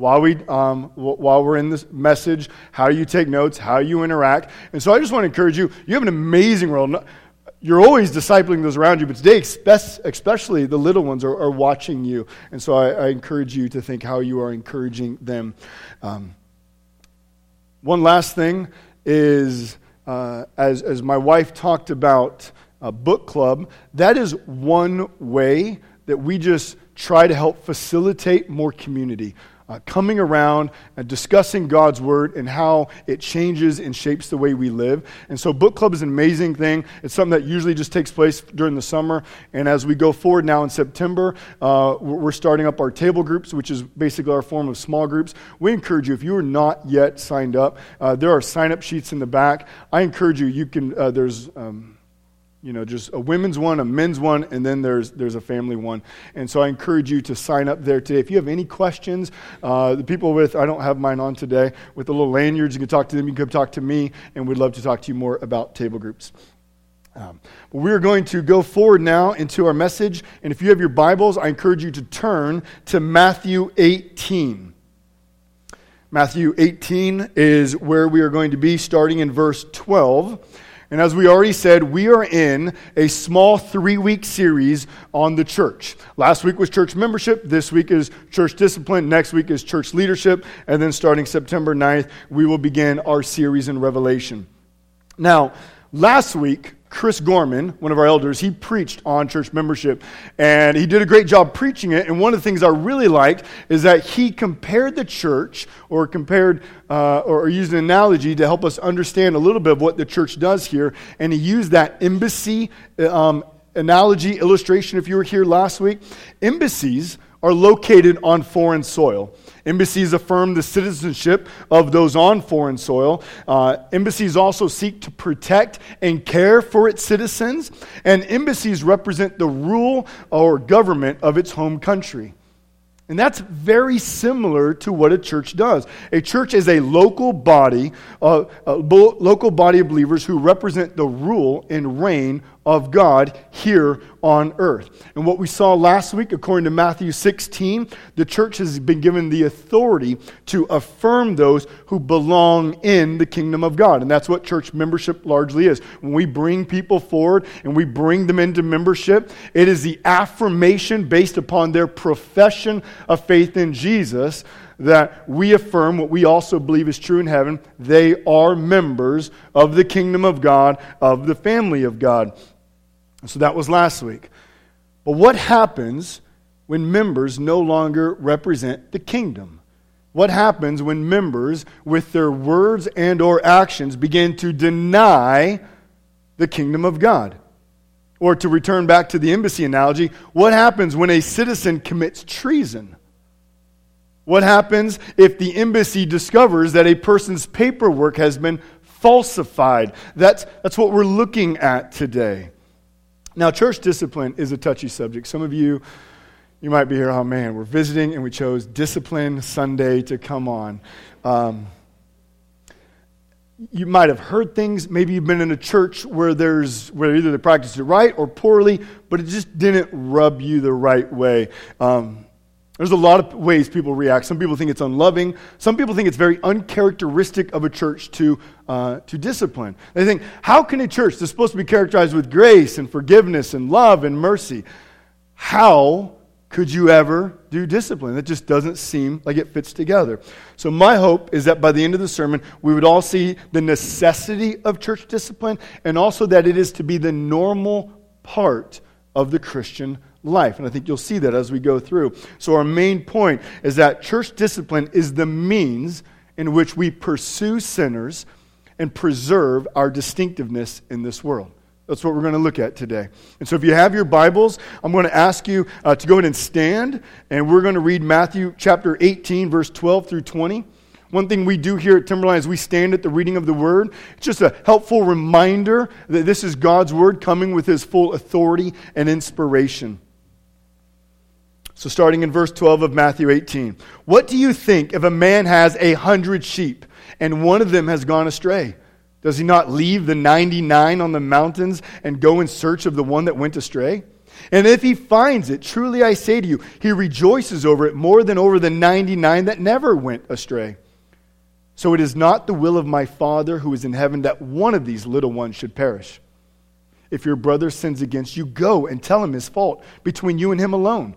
while, we, um, while we're in this message, how you take notes, how you interact. And so I just want to encourage you you have an amazing role. You're always discipling those around you, but today, especially the little ones, are, are watching you. And so I, I, encourage you to think how you are encouraging them. Um, one last thing is, uh, as, as my wife talked about a book club, that is one way that we just try to help facilitate more community uh, coming around and discussing God's Word and how it changes and shapes the way we live. And so, book club is an amazing thing. It's something that usually just takes place during the summer. And as we go forward now in September, uh, we're starting up our table groups, which is basically our form of small groups. We encourage you, if you are not yet signed up, uh, there are sign up sheets in the back. I encourage you, you can, uh, there's, um, you know, just a women's one, a men's one, and then there's, there's a family one. And so I encourage you to sign up there today. If you have any questions, uh, the people with, I don't have mine on today, with the little lanyards, you can talk to them, you can talk to me, and we'd love to talk to you more about table groups. Um, but we're going to go forward now into our message. And if you have your Bibles, I encourage you to turn to Matthew 18. Matthew 18 is where we are going to be starting in verse 12. And as we already said, we are in a small three week series on the church. Last week was church membership. This week is church discipline. Next week is church leadership. And then starting September 9th, we will begin our series in Revelation. Now, last week, Chris Gorman, one of our elders, he preached on church membership. And he did a great job preaching it. And one of the things I really liked is that he compared the church, or compared, uh, or used an analogy to help us understand a little bit of what the church does here. And he used that embassy um, analogy, illustration, if you were here last week. Embassies are located on foreign soil. Embassies affirm the citizenship of those on foreign soil. Uh, embassies also seek to protect and care for its citizens, and embassies represent the rule or government of its home country. And that's very similar to what a church does. A church is a local body, uh, a local body of believers who represent the rule and reign of God here on earth. And what we saw last week, according to Matthew 16, the church has been given the authority to affirm those who belong in the kingdom of God. And that's what church membership largely is. When we bring people forward and we bring them into membership, it is the affirmation based upon their profession of faith in Jesus that we affirm what we also believe is true in heaven. They are members of the kingdom of God, of the family of God. So that was last week. But what happens when members no longer represent the kingdom? What happens when members with their words and or actions begin to deny the kingdom of God? Or to return back to the embassy analogy, what happens when a citizen commits treason? What happens if the embassy discovers that a person's paperwork has been falsified? That's, that's what we're looking at today. Now, church discipline is a touchy subject. Some of you, you might be here, oh man, we're visiting and we chose Discipline Sunday to come on. Um, you might have heard things. Maybe you've been in a church where there's where either they practice it right or poorly, but it just didn't rub you the right way. Um, there's a lot of ways people react. Some people think it's unloving. Some people think it's very uncharacteristic of a church to, uh, to discipline. They think, how can a church that's supposed to be characterized with grace and forgiveness and love and mercy, how could you ever do discipline? That just doesn't seem like it fits together. So, my hope is that by the end of the sermon, we would all see the necessity of church discipline and also that it is to be the normal part of the Christian life. And I think you'll see that as we go through. So, our main point is that church discipline is the means in which we pursue sinners and preserve our distinctiveness in this world. That's what we're going to look at today. And so, if you have your Bibles, I'm going to ask you uh, to go ahead and stand, and we're going to read Matthew chapter 18, verse 12 through 20. One thing we do here at Timberline is we stand at the reading of the Word. It's just a helpful reminder that this is God's Word coming with His full authority and inspiration. So, starting in verse 12 of Matthew 18. What do you think if a man has a hundred sheep and one of them has gone astray? Does he not leave the 99 on the mountains and go in search of the one that went astray? And if he finds it, truly I say to you, he rejoices over it more than over the 99 that never went astray. So it is not the will of my Father who is in heaven that one of these little ones should perish. If your brother sins against you, go and tell him his fault between you and him alone.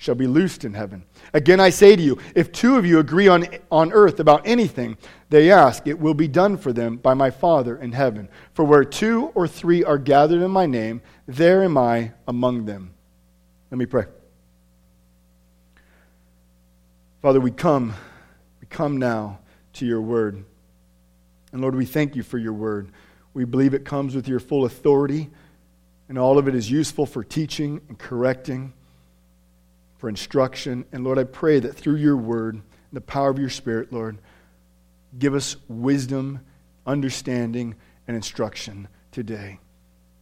shall be loosed in heaven. Again, I say to you, if two of you agree on, on earth about anything they ask, it will be done for them by my Father in heaven. For where two or three are gathered in my name, there am I among them. Let me pray. Father, we come, we come now to your word. And Lord, we thank you for your word. We believe it comes with your full authority, and all of it is useful for teaching and correcting, for instruction. And Lord, I pray that through your word, the power of your spirit, Lord, give us wisdom, understanding, and instruction today.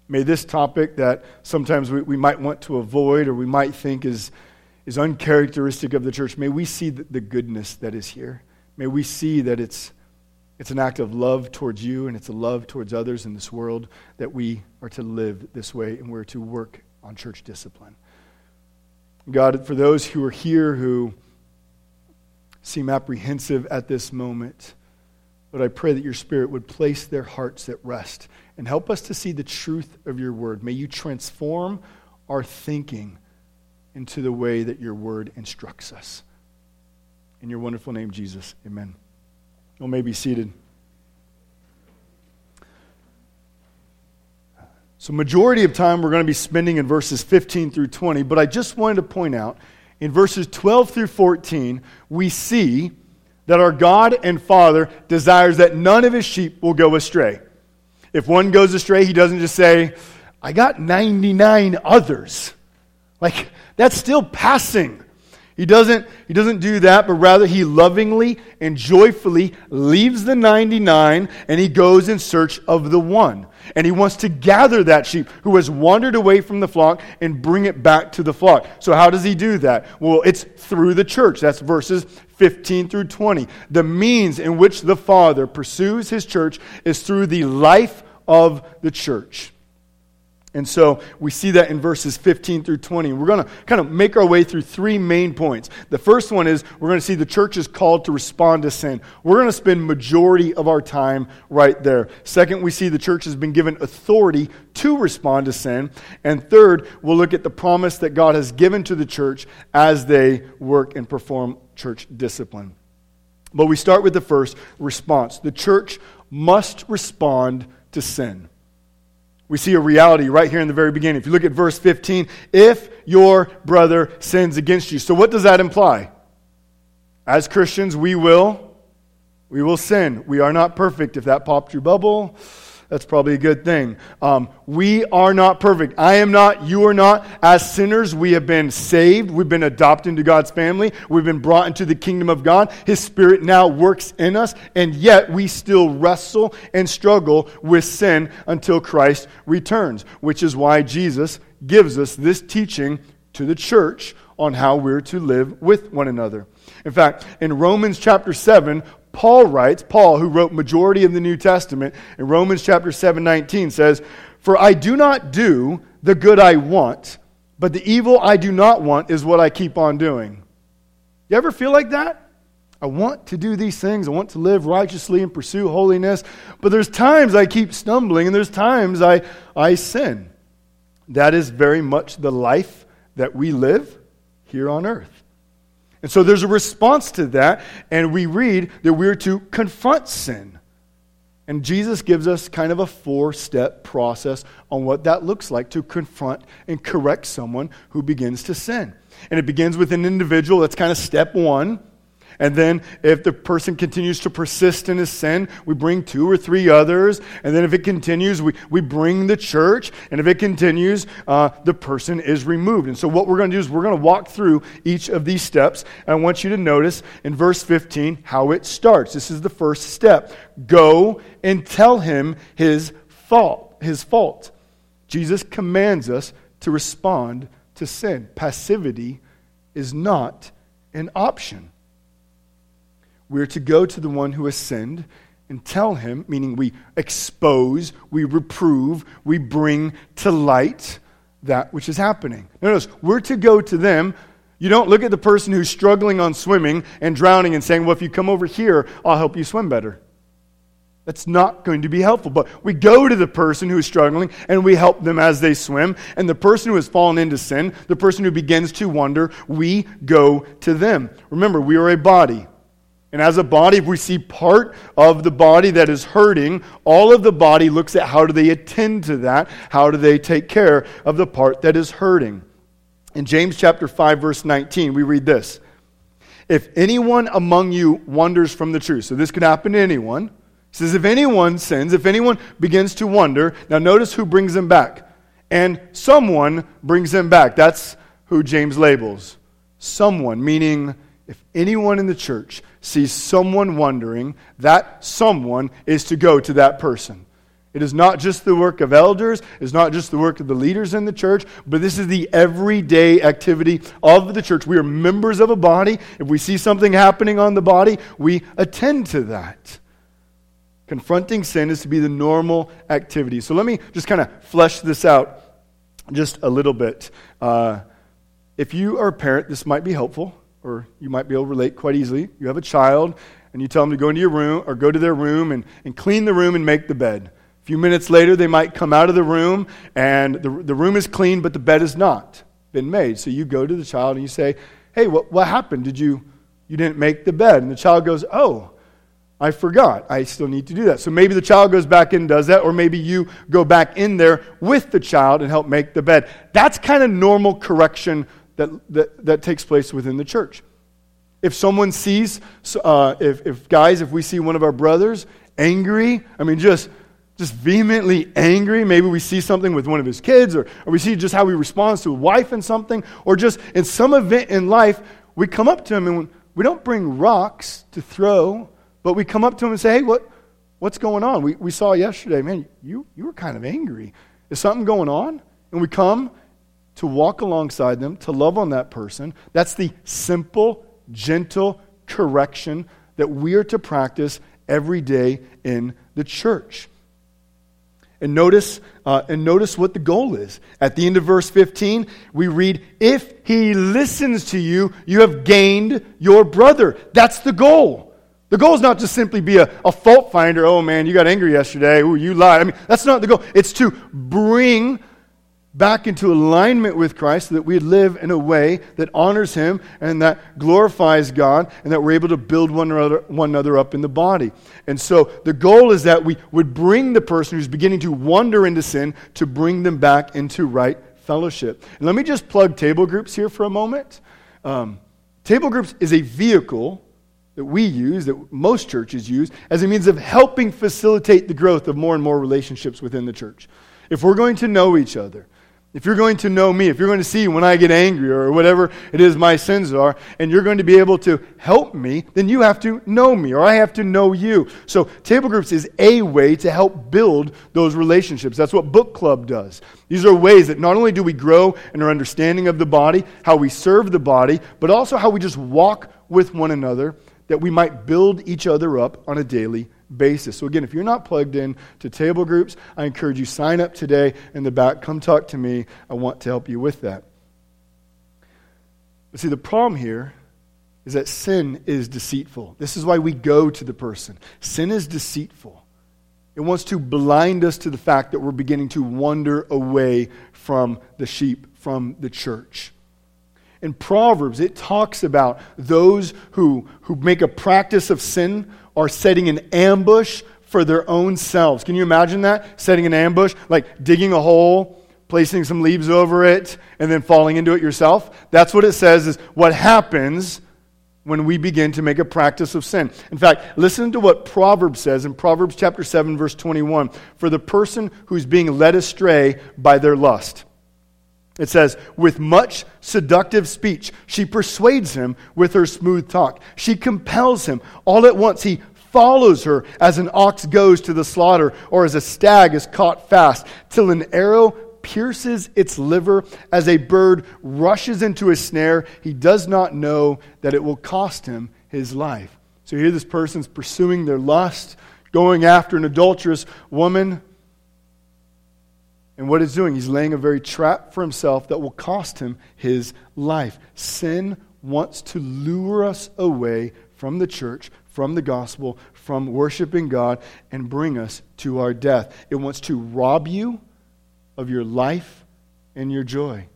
May this topic that sometimes we, we might want to avoid or we might think is, is uncharacteristic of the church, may we see the, the goodness that is here. May we see that it's it's an act of love towards you and it's a love towards others in this world that we are to live this way and we're to work on church discipline. God, for those who are here who seem apprehensive at this moment, but I pray that your Spirit would place their hearts at rest and help us to see the truth of your word. May you transform our thinking into the way that your word instructs us. In your wonderful name, Jesus, amen. You may be seated. So, majority of time we're going to be spending in verses 15 through 20, but I just wanted to point out in verses 12 through 14, we see that our God and Father desires that none of his sheep will go astray. If one goes astray, he doesn't just say, I got 99 others. Like, that's still passing. He doesn't, he doesn't do that, but rather he lovingly and joyfully leaves the 99 and he goes in search of the one. And he wants to gather that sheep who has wandered away from the flock and bring it back to the flock. So, how does he do that? Well, it's through the church. That's verses 15 through 20. The means in which the Father pursues his church is through the life of the church. And so we see that in verses 15 through 20. We're going to kind of make our way through three main points. The first one is we're going to see the church is called to respond to sin. We're going to spend majority of our time right there. Second, we see the church has been given authority to respond to sin. And third, we'll look at the promise that God has given to the church as they work and perform church discipline. But we start with the first response. The church must respond to sin we see a reality right here in the very beginning. If you look at verse 15, if your brother sins against you. So what does that imply? As Christians, we will we will sin. We are not perfect. If that popped your bubble, that's probably a good thing. Um, we are not perfect. I am not. You are not. As sinners, we have been saved. We've been adopted into God's family. We've been brought into the kingdom of God. His Spirit now works in us, and yet we still wrestle and struggle with sin until Christ returns, which is why Jesus gives us this teaching to the church on how we're to live with one another. In fact, in Romans chapter 7, Paul writes, Paul, who wrote majority of the New Testament, in Romans chapter 7, 19 says, For I do not do the good I want, but the evil I do not want is what I keep on doing. You ever feel like that? I want to do these things. I want to live righteously and pursue holiness. But there's times I keep stumbling and there's times I, I sin. That is very much the life that we live here on earth. And so there's a response to that, and we read that we're to confront sin. And Jesus gives us kind of a four step process on what that looks like to confront and correct someone who begins to sin. And it begins with an individual, that's kind of step one. And then if the person continues to persist in his sin, we bring two or three others. And then if it continues, we, we bring the church. And if it continues, uh, the person is removed. And so what we're going to do is we're going to walk through each of these steps. And I want you to notice in verse 15 how it starts. This is the first step. Go and tell him his fault. His fault. Jesus commands us to respond to sin. Passivity is not an option. We're to go to the one who has sinned and tell him, meaning we expose, we reprove, we bring to light that which is happening. Notice, we're to go to them. You don't look at the person who's struggling on swimming and drowning and saying, Well, if you come over here, I'll help you swim better. That's not going to be helpful. But we go to the person who is struggling and we help them as they swim. And the person who has fallen into sin, the person who begins to wonder, we go to them. Remember, we are a body. And as a body, if we see part of the body that is hurting, all of the body looks at how do they attend to that? How do they take care of the part that is hurting? In James chapter 5 verse 19, we read this. If anyone among you wanders from the truth, so this could happen to anyone, says, If anyone sins, if anyone begins to wonder, now notice who brings them back. And someone brings them back. That's who James labels. Someone, meaning if anyone in the church sees someone wondering, that someone is to go to that person. It is not just the work of elders, it's not just the work of the leaders in the church, but this is the everyday activity of the church. We are members of a body. If we see something happening on the body, we attend to that. Confronting sin is to be the normal activity. So let me just kind of flesh this out just a little bit. Uh, if you are a parent, this might be helpful, or you might be able to relate quite easily. You have a child, and you tell them to go into your room or go to their room and, and clean the room and make the bed. A few minutes later, they might come out of the room, and the, the room is clean, but the bed has not been made. So you go to the child and you say, Hey, what, what happened? Did you, you didn't make the bed? And the child goes, Oh, I forgot. I still need to do that. So maybe the child goes back in and does that, or maybe you go back in there with the child and help make the bed. That's kind of normal correction that, that, that takes place within the church. If someone sees, uh, if, if guys, if we see one of our brothers angry, I mean, just just vehemently angry. Maybe we see something with one of his kids, or, or we see just how he responds to a wife and something, or just in some event in life, we come up to him and we don't bring rocks to throw but we come up to him and say, hey, what, what's going on? We, we saw yesterday, man, you, you were kind of angry. Is something going on? And we come to walk alongside them, to love on that person. That's the simple, gentle correction that we are to practice every day in the church. And notice, uh, and notice what the goal is. At the end of verse 15, we read, If he listens to you, you have gained your brother. That's the goal. The goal is not to simply be a, a fault finder. Oh man, you got angry yesterday. Ooh, you lied. I mean, that's not the goal. It's to bring back into alignment with Christ so that we live in a way that honors Him and that glorifies God and that we're able to build one another, one another up in the body. And so the goal is that we would bring the person who's beginning to wander into sin to bring them back into right fellowship. And let me just plug table groups here for a moment. Um, table groups is a vehicle that we use, that most churches use, as a means of helping facilitate the growth of more and more relationships within the church. If we're going to know each other, if you're going to know me, if you're going to see when I get angry or whatever it is my sins are, and you're going to be able to help me, then you have to know me or I have to know you. So, table groups is a way to help build those relationships. That's what book club does. These are ways that not only do we grow in our understanding of the body, how we serve the body, but also how we just walk with one another that we might build each other up on a daily basis. So, again, if you're not plugged in to table groups, I encourage you sign up today in the back. Come talk to me. I want to help you with that. But see, the problem here is that sin is deceitful. This is why we go to the person. Sin is deceitful. It wants to blind us to the fact that we're beginning to wander away from the sheep, from the church. In Proverbs, it talks about those who, who make a practice of sin are setting an ambush for their own selves. Can you imagine that? Setting an ambush, like digging a hole, placing some leaves over it, and then falling into it yourself? That's what it says is what happens when we begin to make a practice of sin. In fact, listen to what Proverbs says in Proverbs chapter 7 verse 21 for the person who's being led astray by their lust. It says, with much seductive speech, she persuades him with her smooth talk. She compels him. All at once, he follows her as an ox goes to the slaughter or as a stag is caught fast, till an arrow pierces its liver, as a bird rushes into a snare, he does not know that it will cost him his life. So here this person's pursuing their lust, going after an adulterous woman. And what he's doing, he's laying a very trap for himself that will cost him his life. Sin wants to lure us away from the church, from the gospel, from worshiping God, and bring us to our death. It wants to rob you of your life and your joy.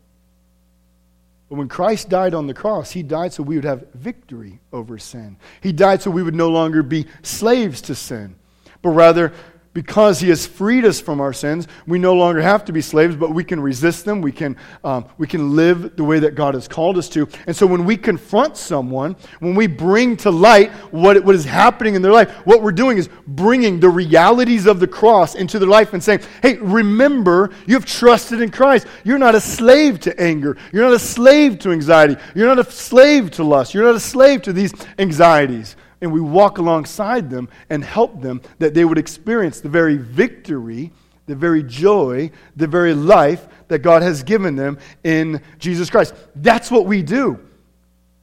But when Christ died on the cross, he died so we would have victory over sin. He died so we would no longer be slaves to sin, but rather because he has freed us from our sins, we no longer have to be slaves, but we can resist them. We can, um, we can live the way that God has called us to. And so when we confront someone, when we bring to light what, what is happening in their life, what we're doing is bringing the realities of the cross into their life and saying, hey, remember, you have trusted in Christ. You're not a slave to anger. You're not a slave to anxiety. You're not a slave to lust. You're not a slave to these anxieties and we walk alongside them and help them that they would experience the very victory, the very joy, the very life that God has given them in Jesus Christ. That's what we do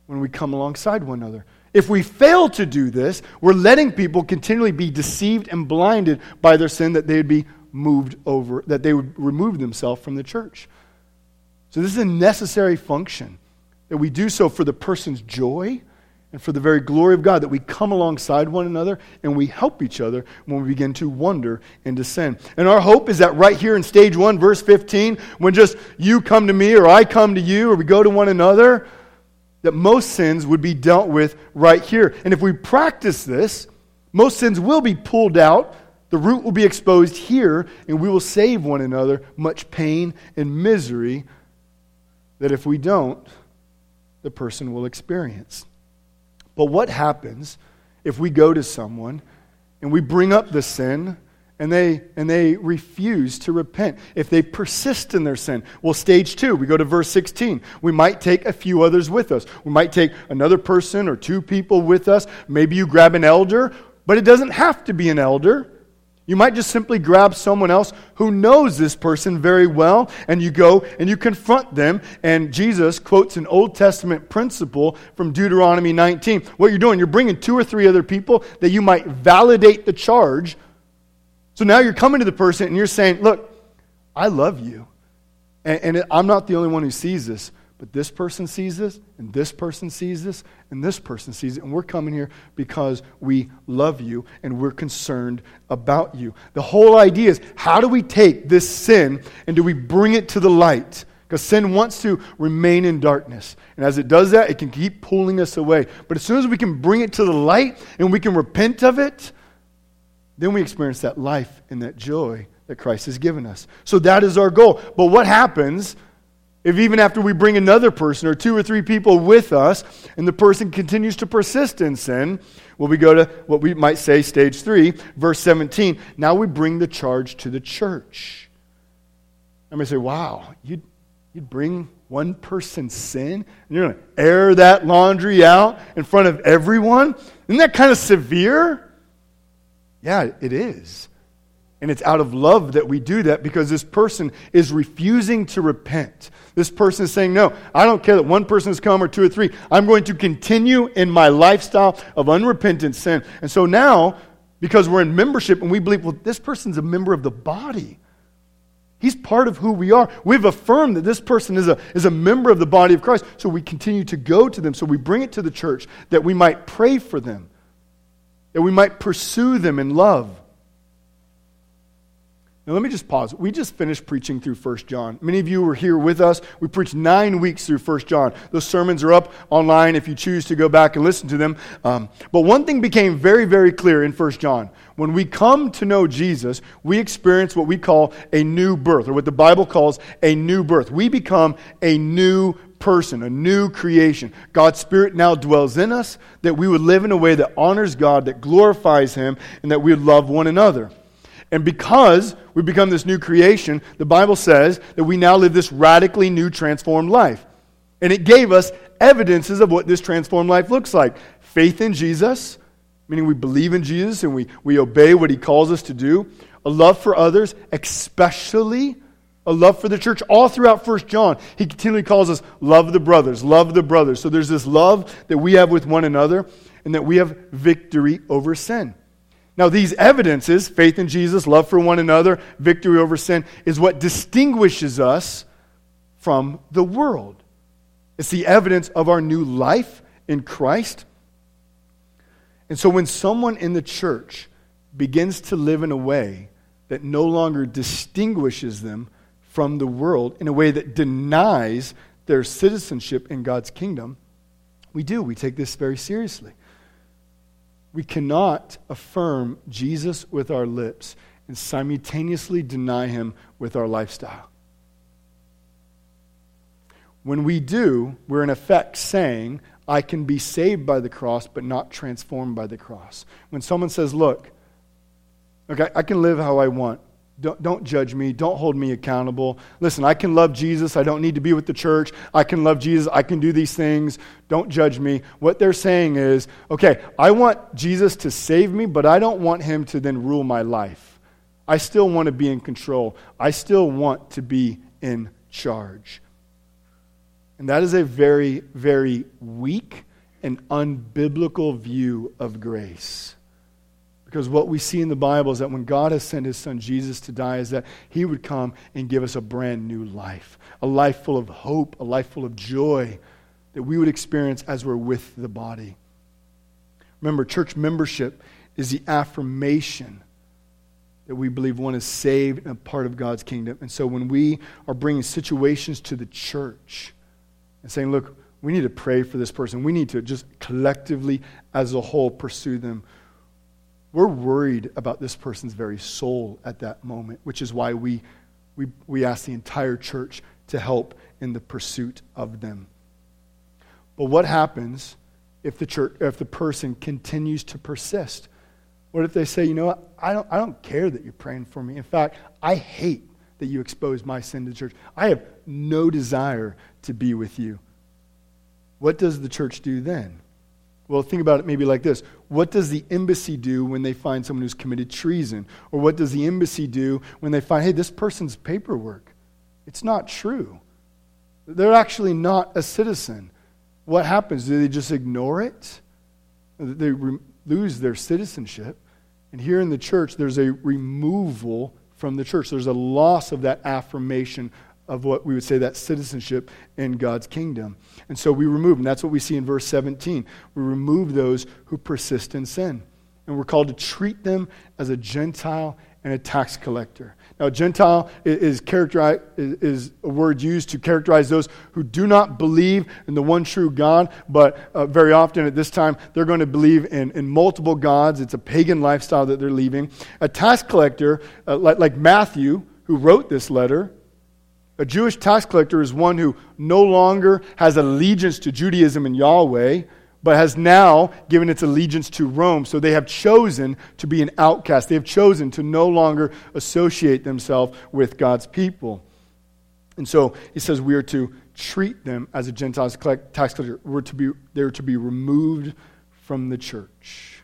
when we come alongside one another. If we fail to do this, we're letting people continually be deceived and blinded by their sin that they would be moved over, that they would remove themselves from the church. So, this is a necessary function that we do so for the person's joy and for the very glory of God that we come alongside one another and we help each other when we begin to wonder and sin. And our hope is that right here in stage one, verse 15, when just you come to me or I come to you or we go to one another, that most sins would be dealt with right here. And if we practice this, most sins will be pulled out. The root will be exposed here, and we will save one another much pain and misery that if we don't, the person will experience. But what happens if we go to someone and we bring up the sin and they, and they refuse to repent? If they persist in their sin? Well, stage two, we go to verse 16. We might take a few others with us. We might take another person or two people with us. Maybe you grab an elder, but it doesn't have to be an elder. You might just simply grab someone else who knows this person very well, and you go and you confront them. And Jesus quotes an Old Testament principle from Deuteronomy 19. What you're doing, you're bringing two or three other people that you might validate the charge. So now you're coming to the person and you're saying, Look, I love you. And, and I'm not the only one who sees this. But this person sees this, and this person sees this, and this person sees it. And we're coming here because we love you and we're concerned about you. The whole idea is how do we take this sin and do we bring it to the light? Because sin wants to remain in darkness. And as it does that, it can keep pulling us away. But as soon as we can bring it to the light and we can repent of it, then we experience that life and that joy that Christ has given us. So that is our goal. But what happens if even after we bring another person or two or three people with us and the person continues to persist in sin, well, we go to what we might say stage three, verse 17. Now we bring the charge to the church. I may say, wow, you'd, you'd bring one person's sin and you're going to air that laundry out in front of everyone? Isn't that kind of severe? Yeah, it is. And it's out of love that we do that because this person is refusing to repent. This person is saying, No, I don't care that one person has come or two or three. I'm going to continue in my lifestyle of unrepentant sin. And so now, because we're in membership and we believe, well, this person's a member of the body. He's part of who we are. We've affirmed that this person is a, is a member of the body of Christ. So we continue to go to them. So we bring it to the church that we might pray for them, that we might pursue them in love. Now, let me just pause. We just finished preaching through 1 John. Many of you were here with us. We preached nine weeks through 1 John. Those sermons are up online if you choose to go back and listen to them. Um, but one thing became very, very clear in 1 John. When we come to know Jesus, we experience what we call a new birth, or what the Bible calls a new birth. We become a new person, a new creation. God's Spirit now dwells in us, that we would live in a way that honors God, that glorifies Him, and that we would love one another. And because we become this new creation, the Bible says that we now live this radically new, transformed life. And it gave us evidences of what this transformed life looks like faith in Jesus, meaning we believe in Jesus and we, we obey what He calls us to do, a love for others, especially a love for the church all throughout First John. He continually calls us love the brothers, love the brothers. So there's this love that we have with one another and that we have victory over sin. Now, these evidences, faith in Jesus, love for one another, victory over sin, is what distinguishes us from the world. It's the evidence of our new life in Christ. And so when someone in the church begins to live in a way that no longer distinguishes them from the world in a way that denies their citizenship in God's kingdom, we do. We take this very seriously. We cannot affirm Jesus with our lips and simultaneously deny him with our lifestyle. When we do, we're in effect saying, I can be saved by the cross, but not transformed by the cross. When someone says, Look, okay, I can live how I want, don't, don't judge me. Don't hold me accountable. Listen, I can love Jesus. I don't need to be with the church. I can love Jesus. I can do these things. Don't judge me. What they're saying is okay, I want Jesus to save me, but I don't want him to then rule my life. I still want to be in control. I still want to be in charge. And that is a very, very weak and unbiblical view of grace. Because what we see in the Bible is that when God has sent his son Jesus to die, is that he would come and give us a brand new life, a life full of hope, a life full of joy that we would experience as we're with the body. Remember, church membership is the affirmation that we believe one is saved and a part of God's kingdom. And so when we are bringing situations to the church and saying, look, we need to pray for this person, we need to just collectively, as a whole, pursue them we're worried about this person's very soul at that moment, which is why we, we, we ask the entire church to help in the pursuit of them. But what happens if the, church, if the person continues to persist? What if they say, you know what, I don't, I don't care that you're praying for me. In fact, I hate that you expose my sin to the church. I have no desire to be with you. What does the church do then? Well, think about it maybe like this What does the embassy do when they find someone who's committed treason? Or what does the embassy do when they find, hey, this person's paperwork? It's not true. They're actually not a citizen. What happens? Do they just ignore it? They re- lose their citizenship. And here in the church, there's a removal from the church. There's a loss of that affirmation of what we would say that citizenship in God's kingdom. And so we remove, and that's what we see in verse 17. We remove those who persist in sin. And we're called to treat them as a Gentile and a tax collector. Now, Gentile is, characterized, is a word used to characterize those who do not believe in the one true God, but uh, very often at this time they're going to believe in, in multiple gods. It's a pagan lifestyle that they're leaving. A tax collector, uh, like, like Matthew, who wrote this letter, a Jewish tax collector is one who no longer has allegiance to Judaism and Yahweh, but has now given its allegiance to Rome. So they have chosen to be an outcast. They have chosen to no longer associate themselves with God's people. And so he says we are to treat them as a Gentile tax collector. We're to be, they're to be removed from the church.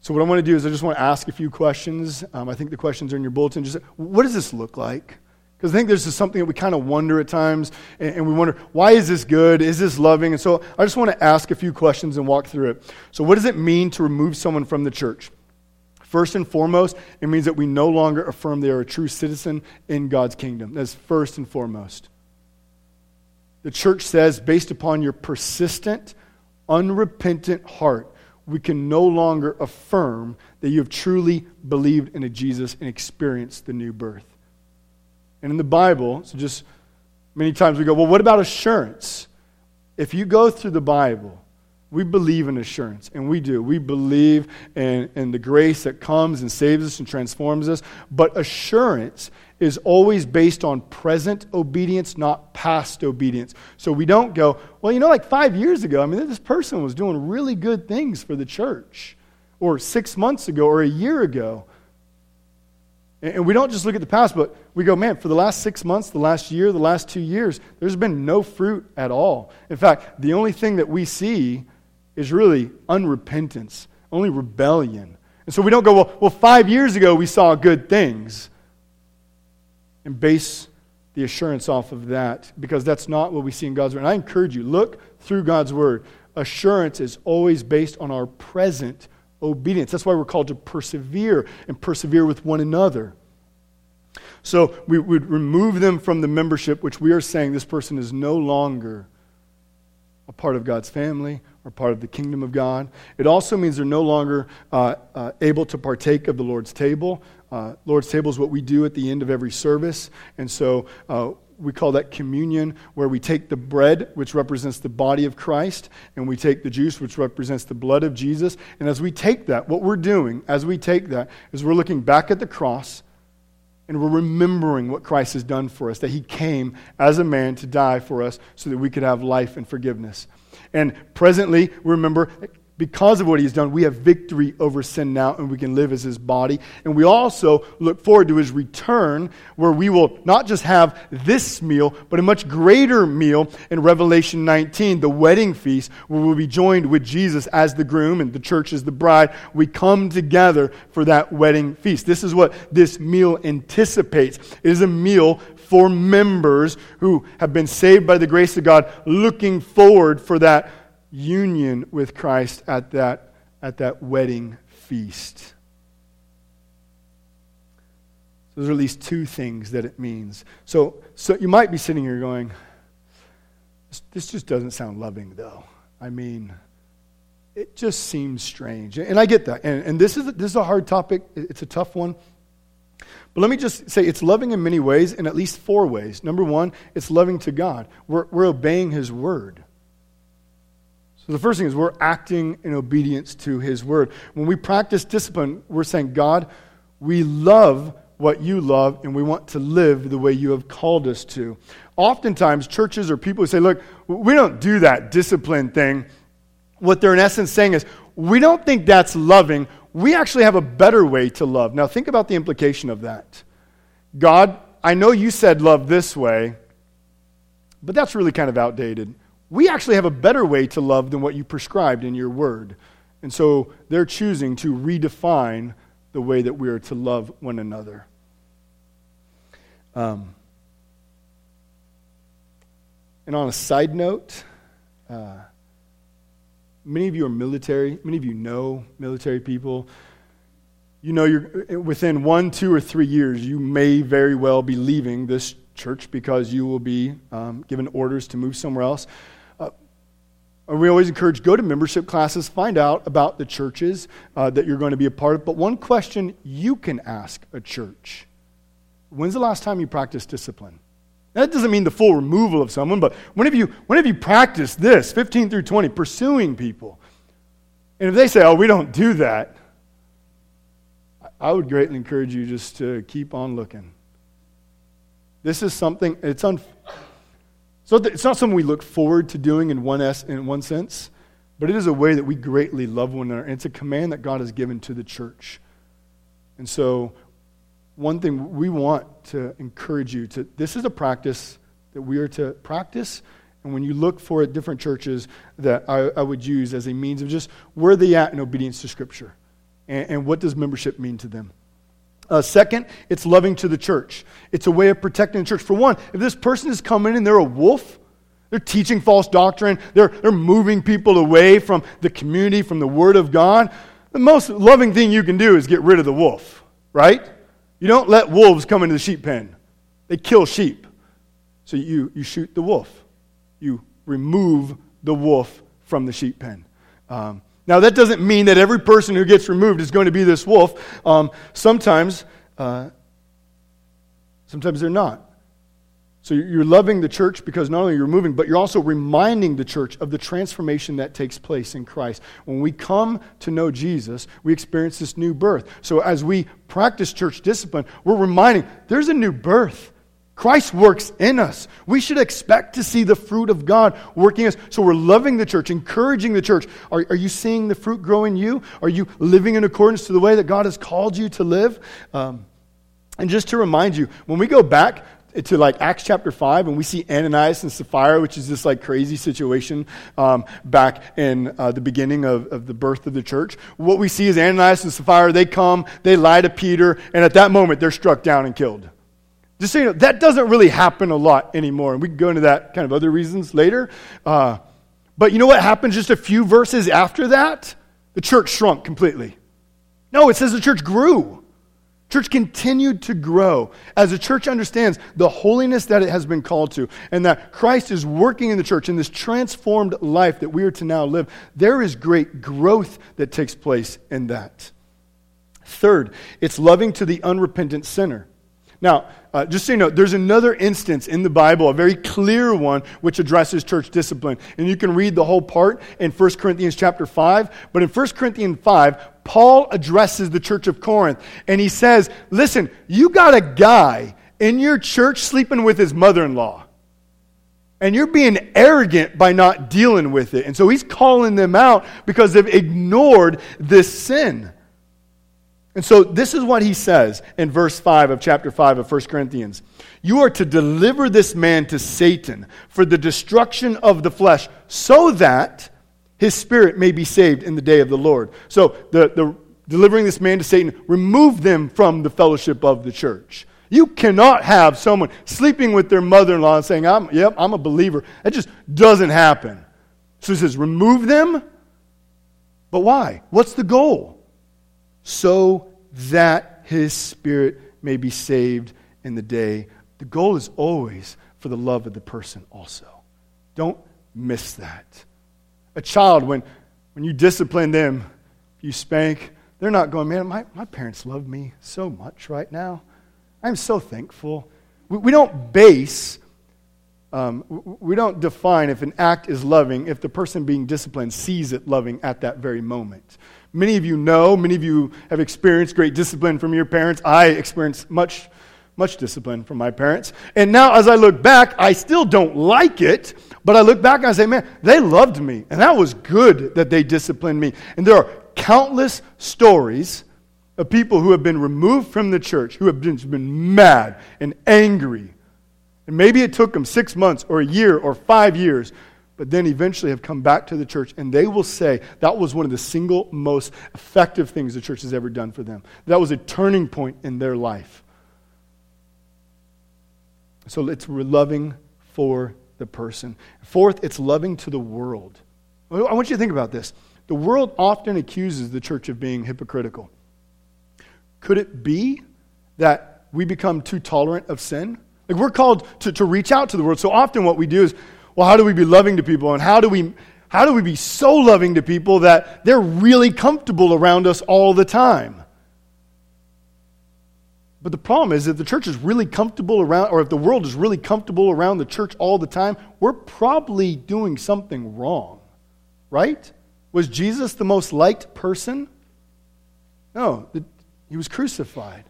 So what I want to do is I just want to ask a few questions. Um, I think the questions are in your bulletin. Just what does this look like? Because I think this is something that we kind of wonder at times, and, and we wonder, why is this good? Is this loving? And so I just want to ask a few questions and walk through it. So, what does it mean to remove someone from the church? First and foremost, it means that we no longer affirm they are a true citizen in God's kingdom. That's first and foremost. The church says, based upon your persistent, unrepentant heart, we can no longer affirm that you have truly believed in Jesus and experienced the new birth. And in the Bible, so just many times we go, well, what about assurance? If you go through the Bible, We believe in assurance, and we do. We believe in, in the grace that comes and saves us and transforms us. But assurance is always based on present obedience, not past obedience. So we don't go, well, you know, like five years ago, I mean, this person was doing really good things for the church, or six months ago, or a year ago. And we don't just look at the past, but we go, man, for the last six months, the last year, the last two years, there's been no fruit at all. In fact, the only thing that we see is really unrepentance, only rebellion. And so we don't go, well, well five years ago we saw good things, and base the assurance off of that, because that's not what we see in God's Word. And I encourage you, look through God's Word. Assurance is always based on our present obedience. That's why we're called to persevere and persevere with one another. So we would remove them from the membership, which we are saying this person is no longer a part of God's family or part of the kingdom of God. It also means they're no longer uh, uh, able to partake of the Lord's table. Uh, Lord's table is what we do at the end of every service. And so uh, we call that communion, where we take the bread, which represents the body of Christ, and we take the juice, which represents the blood of Jesus. And as we take that, what we're doing as we take that is we're looking back at the cross and we're remembering what Christ has done for us, that he came as a man to die for us so that we could have life and forgiveness. And presently, we remember, because of what he's done, we have victory over sin now and we can live as his body. And we also look forward to his return where we will not just have this meal, but a much greater meal in Revelation 19, the wedding feast, where we'll be joined with Jesus as the groom and the church as the bride. We come together for that wedding feast. This is what this meal anticipates. It is a meal for members who have been saved by the grace of God, looking forward for that union with Christ at that, at that wedding feast. So there's at least two things that it means. So, so you might be sitting here going, this just doesn't sound loving, though. I mean, it just seems strange. And I get that. And, and this, is, this is a hard topic, it's a tough one. But let me just say it's loving in many ways, in at least four ways. Number one, it's loving to God. We're, we're obeying His word. So the first thing is we're acting in obedience to his word. When we practice discipline, we're saying, God, we love what you love and we want to live the way you have called us to. Oftentimes, churches or people say, look, we don't do that discipline thing. What they're in essence saying is, we don't think that's loving. We actually have a better way to love. Now, think about the implication of that. God, I know you said love this way, but that's really kind of outdated we actually have a better way to love than what you prescribed in your word. And so they're choosing to redefine the way that we are to love one another. Um, and on a side note, uh, many of you are military. Many of you know military people. You know, you're within one, two, or three years, you may very well be leaving this church because you will be um, given orders to move somewhere else. And we always encourage go to membership classes, find out about the churches uh, that you're going to be a part of. But one question you can ask a church when's the last time you practiced discipline? That doesn't mean the full removal of someone, but when have you, when have you practiced this, 15 through 20, pursuing people? And if they say, oh, we don't do that, I would greatly encourage you just to keep on looking. This is something, it's un, so it's not something we look forward to doing in one, es- in one sense, but it is a way that we greatly love one another. And it's a command that God has given to the church. And so, one thing we want to encourage you to this is a practice that we are to practice. And when you look for different churches, that I, I, would use as a means of just where are they at in obedience to Scripture? And, and what does membership mean to them? Uh, second, it's loving to the church. It's a way of protecting the church. For one, if this person is coming and they're a wolf, they're teaching false doctrine, they're, they're moving people away from the community, from the Word of God, the most loving thing you can do is get rid of the wolf, right? You don't let wolves come into the sheep pen, they kill sheep. So you, you shoot the wolf, you remove the wolf from the sheep pen. Um, now, that doesn't mean that every person who gets removed is going to be this wolf. Um, sometimes, uh, sometimes they're not. So you're loving the church because not only you're moving, but you're also reminding the church of the transformation that takes place in Christ. When we come to know Jesus, we experience this new birth. So as we practice church discipline, we're reminding there's a new birth. Christ works in us. We should expect to see the fruit of God working us. So we're loving the church, encouraging the church. Are, are you seeing the fruit grow in you? Are you living in accordance to the way that God has called you to live? Um, and just to remind you, when we go back to like Acts chapter 5, and we see Ananias and Sapphira, which is this like crazy situation um, back in uh, the beginning of, of the birth of the church. What we see is Ananias and Sapphira, they come, they lie to Peter, and at that moment they're struck down and killed. Just so you know, that doesn't really happen a lot anymore. And we can go into that kind of other reasons later. Uh, but you know what happens just a few verses after that? The church shrunk completely. No, it says the church grew. Church continued to grow as the church understands the holiness that it has been called to and that Christ is working in the church in this transformed life that we are to now live. There is great growth that takes place in that. Third, it's loving to the unrepentant sinner. Now, uh, just so you know, there's another instance in the Bible, a very clear one, which addresses church discipline. And you can read the whole part in 1 Corinthians chapter 5. But in 1 Corinthians 5, Paul addresses the church of Corinth. And he says, Listen, you got a guy in your church sleeping with his mother in law. And you're being arrogant by not dealing with it. And so he's calling them out because they've ignored this sin. And so this is what he says in verse 5 of chapter 5 of 1 Corinthians. You are to deliver this man to Satan for the destruction of the flesh, so that his spirit may be saved in the day of the Lord. So the, the delivering this man to Satan, remove them from the fellowship of the church. You cannot have someone sleeping with their mother-in-law and saying, I'm, yep, I'm a believer. That just doesn't happen. So he says, remove them. But why? What's the goal? So that his spirit may be saved in the day. The goal is always for the love of the person also. Don't miss that. A child, when, when you discipline them, you spank, they're not going, man, my, my parents love me so much right now. I'm so thankful. We, we don't base, um, we don't define if an act is loving if the person being disciplined sees it loving at that very moment. Many of you know, many of you have experienced great discipline from your parents. I experienced much, much discipline from my parents. And now, as I look back, I still don't like it, but I look back and I say, man, they loved me. And that was good that they disciplined me. And there are countless stories of people who have been removed from the church, who have been, been mad and angry. And maybe it took them six months or a year or five years but then eventually have come back to the church and they will say that was one of the single most effective things the church has ever done for them. That was a turning point in their life. So it's loving for the person. Fourth, it's loving to the world. I want you to think about this. The world often accuses the church of being hypocritical. Could it be that we become too tolerant of sin? Like we're called to, to reach out to the world. So often what we do is well, how do we be loving to people? And how do we, how do we be so loving to people that they're really comfortable around us all the time? But the problem is if the church is really comfortable around, or if the world is really comfortable around the church all the time, we're probably doing something wrong, right? Was Jesus the most liked person? No, he was crucified.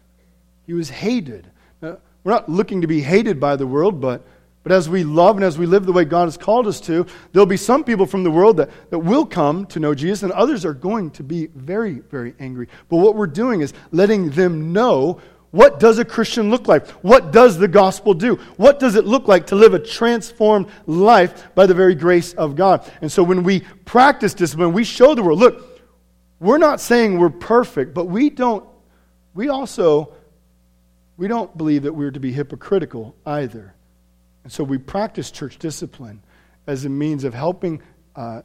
He was hated. We're not looking to be hated by the world, but but as we love and as we live the way God has called us to, there'll be some people from the world that, that will come to know Jesus, and others are going to be very, very angry. But what we're doing is letting them know what does a Christian look like? What does the gospel do? What does it look like to live a transformed life by the very grace of God? And so when we practice discipline, we show the world, look, we're not saying we're perfect, but we don't, we also, we don't believe that we're to be hypocritical either. And so we practice church discipline as a means of helping uh,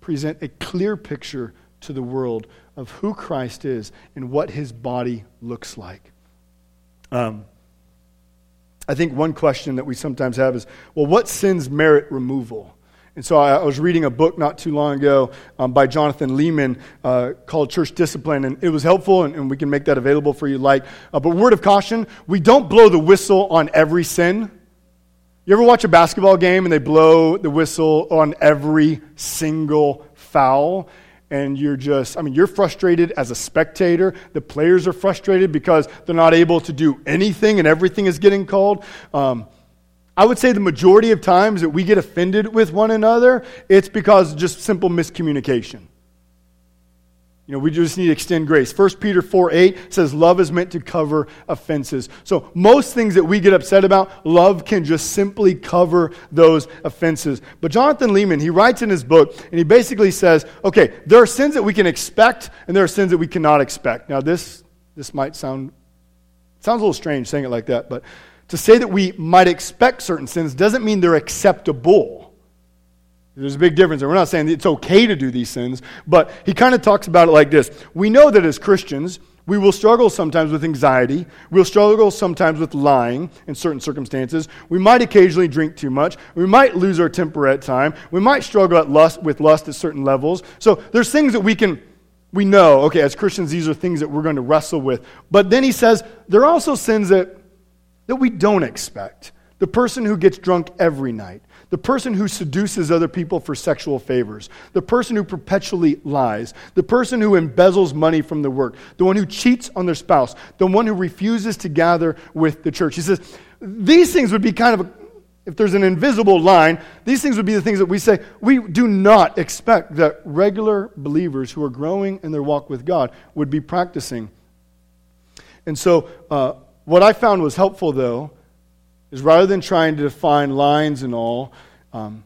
present a clear picture to the world of who Christ is and what his body looks like. Um, I think one question that we sometimes have is well, what sins merit removal? And so I, I was reading a book not too long ago um, by Jonathan Leeman uh, called Church Discipline, and it was helpful, and, and we can make that available for you like. Uh, but word of caution we don't blow the whistle on every sin. You ever watch a basketball game and they blow the whistle on every single foul? And you're just, I mean, you're frustrated as a spectator. The players are frustrated because they're not able to do anything and everything is getting called. Um, I would say the majority of times that we get offended with one another, it's because just simple miscommunication. You know, we just need to extend grace. 1 Peter 4 8 says, Love is meant to cover offenses. So, most things that we get upset about, love can just simply cover those offenses. But Jonathan Leeman, he writes in his book, and he basically says, okay, there are sins that we can expect, and there are sins that we cannot expect. Now, this, this might sound, sounds a little strange saying it like that, but to say that we might expect certain sins doesn't mean they're acceptable. There's a big difference. And we're not saying it's okay to do these sins, but he kind of talks about it like this. We know that as Christians, we will struggle sometimes with anxiety. We'll struggle sometimes with lying in certain circumstances. We might occasionally drink too much. We might lose our temper at time. We might struggle at lust, with lust at certain levels. So there's things that we can, we know, okay, as Christians, these are things that we're going to wrestle with. But then he says there are also sins that, that we don't expect. The person who gets drunk every night the person who seduces other people for sexual favors, the person who perpetually lies, the person who embezzles money from the work, the one who cheats on their spouse, the one who refuses to gather with the church. He says, these things would be kind of a, if there's an invisible line, these things would be the things that we say we do not expect that regular believers who are growing in their walk with God would be practicing. And so, uh, what I found was helpful, though, is rather than trying to define lines and all, um,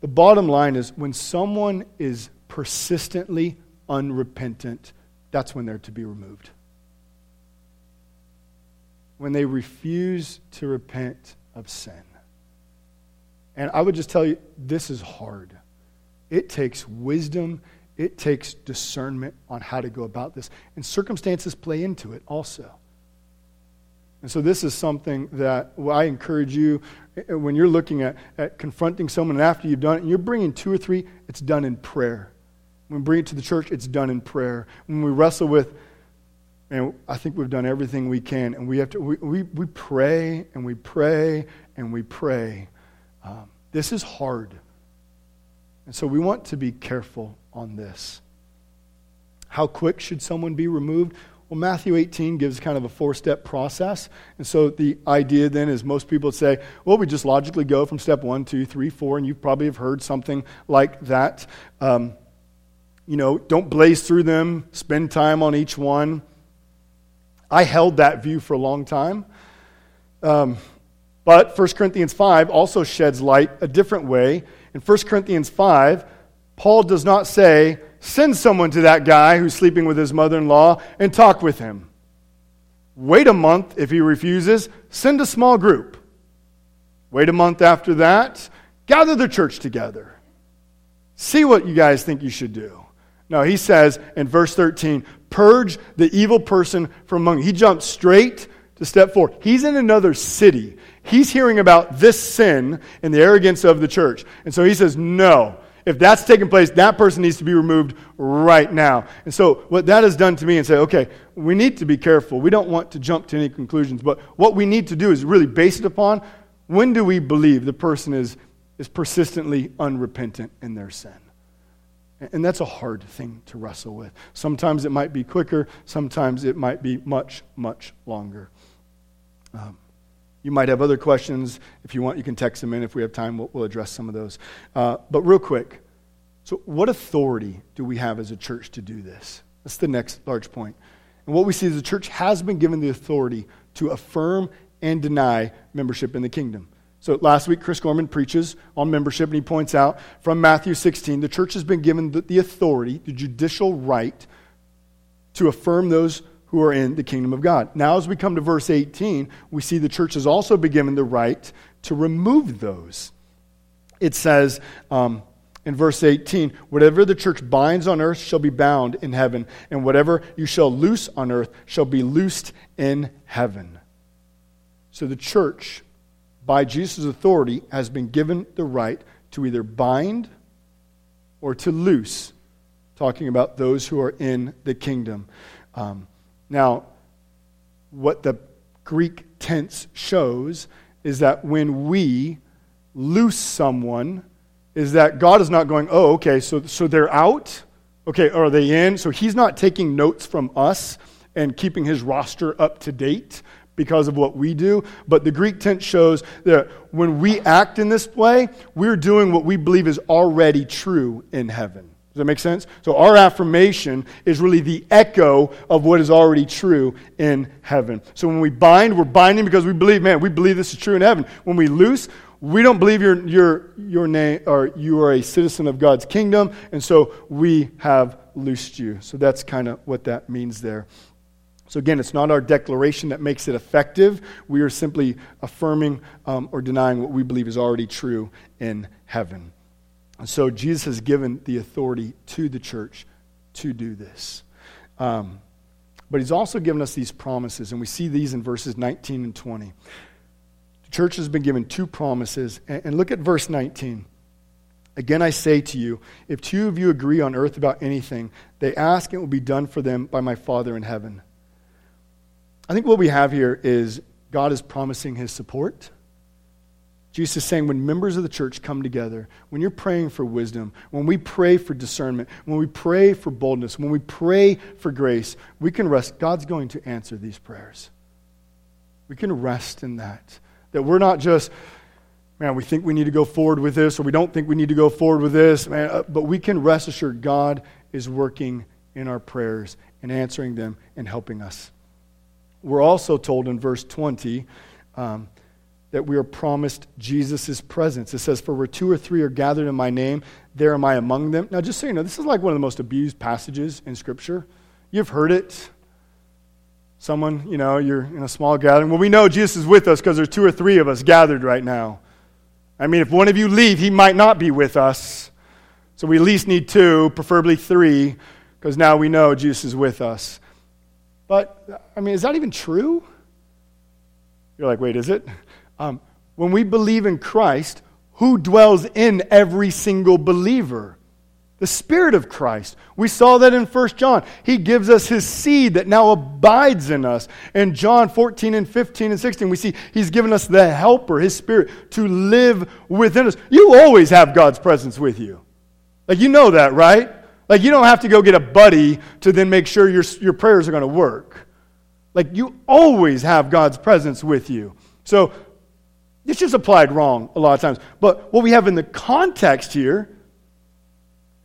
the bottom line is when someone is persistently unrepentant, that's when they're to be removed. When they refuse to repent of sin. And I would just tell you, this is hard. It takes wisdom, it takes discernment on how to go about this. And circumstances play into it also. And so, this is something that I encourage you uh, when you're looking at, at confronting someone and after you've done it, and you're bringing two or three, it's done in prayer. When we bring it to the church, it's done in prayer. When we wrestle with, and I think we've done everything we can, and we have to, we, we, we pray and we pray and we pray. Um, this is hard. And so, we want to be careful on this. How quick should someone be removed? Well, Matthew 18 gives kind of a four step process. And so the idea then is most people say, well, we just logically go from step one, two, three, four, and you probably have heard something like that. Um, you know, don't blaze through them, spend time on each one. I held that view for a long time. Um, but 1 Corinthians 5 also sheds light a different way. In 1 Corinthians 5, Paul does not say, Send someone to that guy who's sleeping with his mother in law and talk with him. Wait a month. If he refuses, send a small group. Wait a month after that, gather the church together. See what you guys think you should do. No, he says in verse 13, purge the evil person from among you. He jumps straight to step four. He's in another city. He's hearing about this sin and the arrogance of the church. And so he says, no, if that's taking place, that person needs to be removed right now. And so, what that has done to me and say, okay, we need to be careful. We don't want to jump to any conclusions, but what we need to do is really base it upon when do we believe the person is, is persistently unrepentant in their sin? And that's a hard thing to wrestle with. Sometimes it might be quicker, sometimes it might be much, much longer. Um, you might have other questions. If you want, you can text them in. If we have time, we'll, we'll address some of those. Uh, but, real quick so, what authority do we have as a church to do this? That's the next large point. And what we see is the church has been given the authority to affirm and deny membership in the kingdom. So last week, Chris Gorman preaches on membership, and he points out from Matthew 16 the church has been given the, the authority, the judicial right, to affirm those who are in the kingdom of God. Now, as we come to verse 18, we see the church has also been given the right to remove those. It says um, in verse 18, whatever the church binds on earth shall be bound in heaven, and whatever you shall loose on earth shall be loosed in heaven. So the church, by Jesus' authority, has been given the right to either bind or to loose, talking about those who are in the kingdom. Um, now, what the Greek tense shows is that when we loose someone, is that God is not going, oh, okay, so, so they're out? Okay, are they in? So he's not taking notes from us and keeping his roster up to date because of what we do. But the Greek tense shows that when we act in this way, we're doing what we believe is already true in heaven. Does that make sense? So our affirmation is really the echo of what is already true in heaven. So when we bind, we're binding because we believe, man, we believe this is true in heaven. When we loose, we don't believe you're, you're, your name, or you are a citizen of God's kingdom, and so we have loosed you. So that's kind of what that means there. So, again, it's not our declaration that makes it effective. We are simply affirming um, or denying what we believe is already true in heaven. And so, Jesus has given the authority to the church to do this. Um, but he's also given us these promises, and we see these in verses 19 and 20. The church has been given two promises, and, and look at verse 19. Again, I say to you, if two of you agree on earth about anything, they ask, it will be done for them by my Father in heaven. I think what we have here is God is promising his support. Jesus is saying when members of the church come together, when you're praying for wisdom, when we pray for discernment, when we pray for boldness, when we pray for grace, we can rest. God's going to answer these prayers. We can rest in that. That we're not just, man, we think we need to go forward with this, or we don't think we need to go forward with this, man, uh, but we can rest assured God is working in our prayers and answering them and helping us. We're also told in verse 20 um, that we are promised Jesus' presence. It says, For where two or three are gathered in my name, there am I among them. Now, just so you know, this is like one of the most abused passages in Scripture. You've heard it. Someone, you know, you're in a small gathering. Well, we know Jesus is with us because there's two or three of us gathered right now. I mean, if one of you leave, he might not be with us. So we at least need two, preferably three, because now we know Jesus is with us. But, I mean, is that even true? You're like, wait, is it? Um, when we believe in Christ, who dwells in every single believer? The Spirit of Christ. We saw that in 1 John. He gives us His seed that now abides in us. In John 14 and 15 and 16, we see He's given us the Helper, His Spirit, to live within us. You always have God's presence with you. Like, you know that, right? Like, you don't have to go get a buddy to then make sure your, your prayers are going to work. Like, you always have God's presence with you. So, it's just applied wrong a lot of times. But what we have in the context here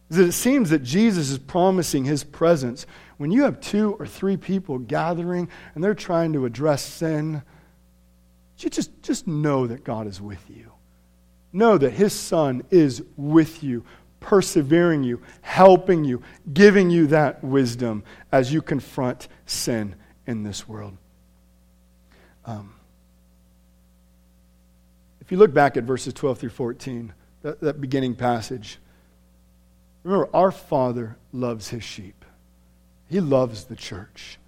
is that it seems that Jesus is promising his presence. When you have two or three people gathering and they're trying to address sin, you just, just know that God is with you. Know that his son is with you, persevering you, helping you, giving you that wisdom as you confront sin in this world. Um, if you look back at verses 12 through 14, that, that beginning passage, remember, our Father loves his sheep, he loves the church.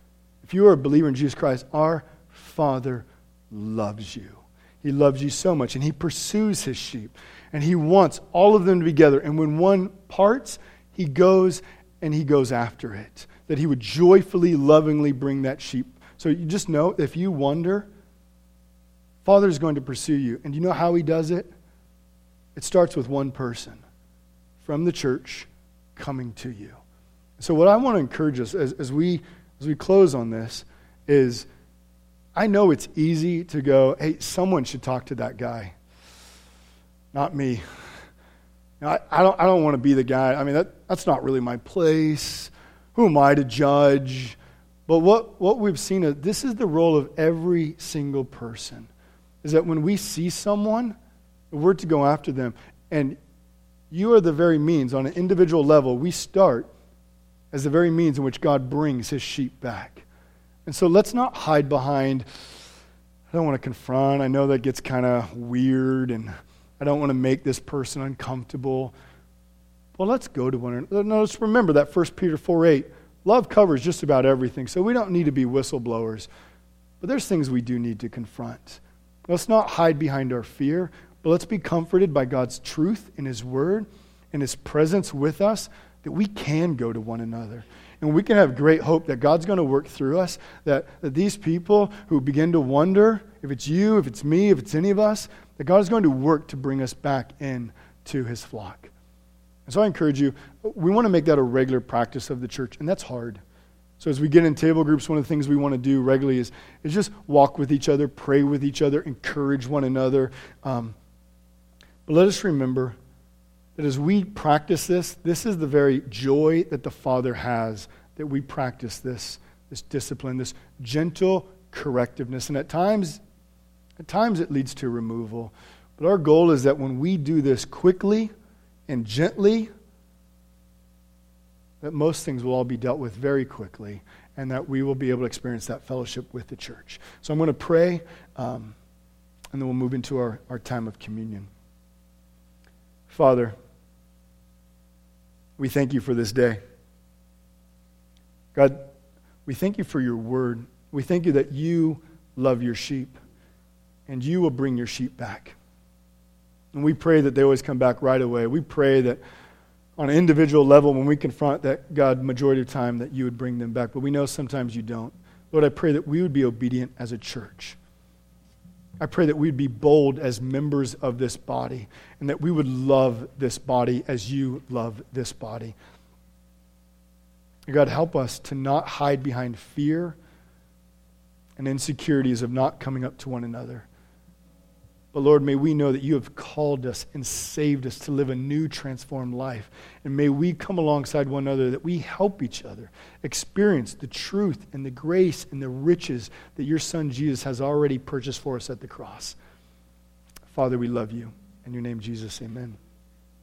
If you are a believer in Jesus Christ, our Father loves you. He loves you so much, and he pursues his sheep and he wants all of them to be together. And when one parts, he goes and he goes after it. That he would joyfully, lovingly bring that sheep. So you just know if you wonder, Father is going to pursue you. And you know how he does it? It starts with one person from the church coming to you. So, what I want to encourage us as, as, we, as we close on this is I know it's easy to go, hey, someone should talk to that guy. Not me. I, I, don't, I don't want to be the guy. I mean, that, that's not really my place. Who am I to judge? But what, what we've seen is this is the role of every single person. Is that when we see someone, we're to go after them. And you are the very means, on an individual level, we start as the very means in which God brings his sheep back. And so let's not hide behind, I don't want to confront. I know that gets kind of weird and I don't want to make this person uncomfortable. Well, let's go to one another. No, let's remember that 1 Peter 4 8. Love covers just about everything, so we don't need to be whistleblowers. But there's things we do need to confront. Let's not hide behind our fear, but let's be comforted by God's truth in His Word and His presence with us that we can go to one another. And we can have great hope that God's going to work through us, that, that these people who begin to wonder if it's you, if it's me, if it's any of us, that God is going to work to bring us back in to his flock. And so I encourage you, we want to make that a regular practice of the church, and that's hard. So as we get in table groups, one of the things we want to do regularly is, is just walk with each other, pray with each other, encourage one another. Um, but let us remember that as we practice this, this is the very joy that the Father has that we practice this, this discipline, this gentle correctiveness. And at times, at times it leads to removal. But our goal is that when we do this quickly and gently, that most things will all be dealt with very quickly and that we will be able to experience that fellowship with the church. So I'm going to pray, um, and then we'll move into our, our time of communion. Father, we thank you for this day. God, we thank you for your word. We thank you that you love your sheep and you will bring your sheep back. And we pray that they always come back right away. We pray that on an individual level, when we confront that God, majority of time, that you would bring them back. But we know sometimes you don't. Lord, I pray that we would be obedient as a church. I pray that we'd be bold as members of this body and that we would love this body as you love this body. God, help us to not hide behind fear and insecurities of not coming up to one another. But Lord, may we know that you have called us and saved us to live a new, transformed life. And may we come alongside one another, that we help each other experience the truth and the grace and the riches that your Son Jesus has already purchased for us at the cross. Father, we love you. In your name, Jesus, amen.